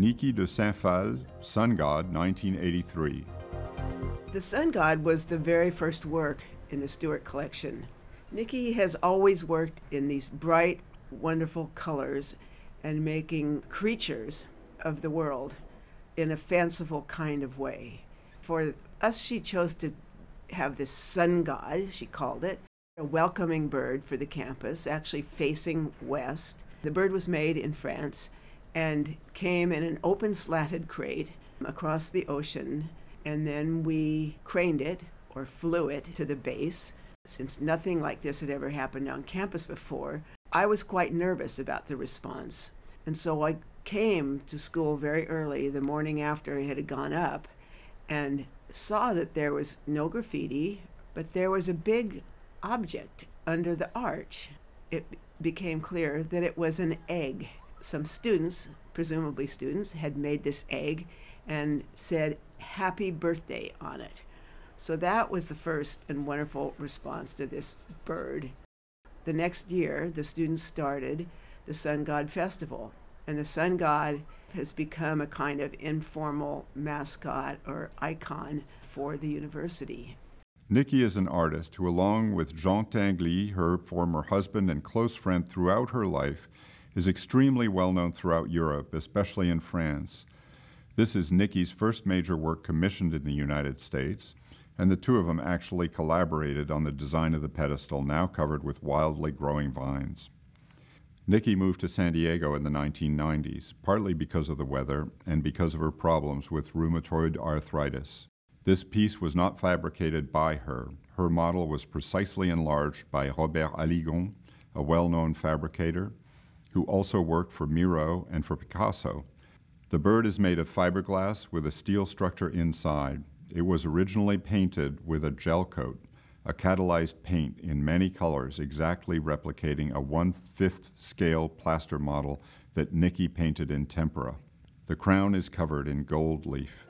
Niki de Saint-Phalle, Sun God, 1983. The Sun God was the very first work in the Stuart collection. Niki has always worked in these bright, wonderful colors and making creatures of the world in a fanciful kind of way. For us, she chose to have this sun god, she called it, a welcoming bird for the campus, actually facing west. The bird was made in France and came in an open slatted crate across the ocean, and then we craned it or flew it to the base. Since nothing like this had ever happened on campus before, I was quite nervous about the response. And so I came to school very early the morning after it had gone up and saw that there was no graffiti, but there was a big object under the arch. It became clear that it was an egg. Some students, presumably students, had made this egg and said happy birthday on it. So that was the first and wonderful response to this bird. The next year, the students started the Sun God Festival, and the Sun God has become a kind of informal mascot or icon for the university. Niki is an artist who, along with Jean Tinguely, her former husband and close friend throughout her life, is extremely well known throughout Europe, especially in France. This is Niki's first major work commissioned in the United States, and the two of them actually collaborated on the design of the pedestal, now covered with wildly growing vines. Niki moved to San Diego in the 1990s, partly because of the weather and because of her problems with rheumatoid arthritis. This piece was not fabricated by her. Her model was precisely enlarged by Robert Haligon, a well known fabricator, who also worked for Miro and for Picasso. The bird is made of fiberglass with a steel structure inside. It was originally painted with a gel coat, a catalyzed paint in many colors, exactly replicating a one fifth scale plaster model that Niki painted in tempera. The crown is covered in gold leaf.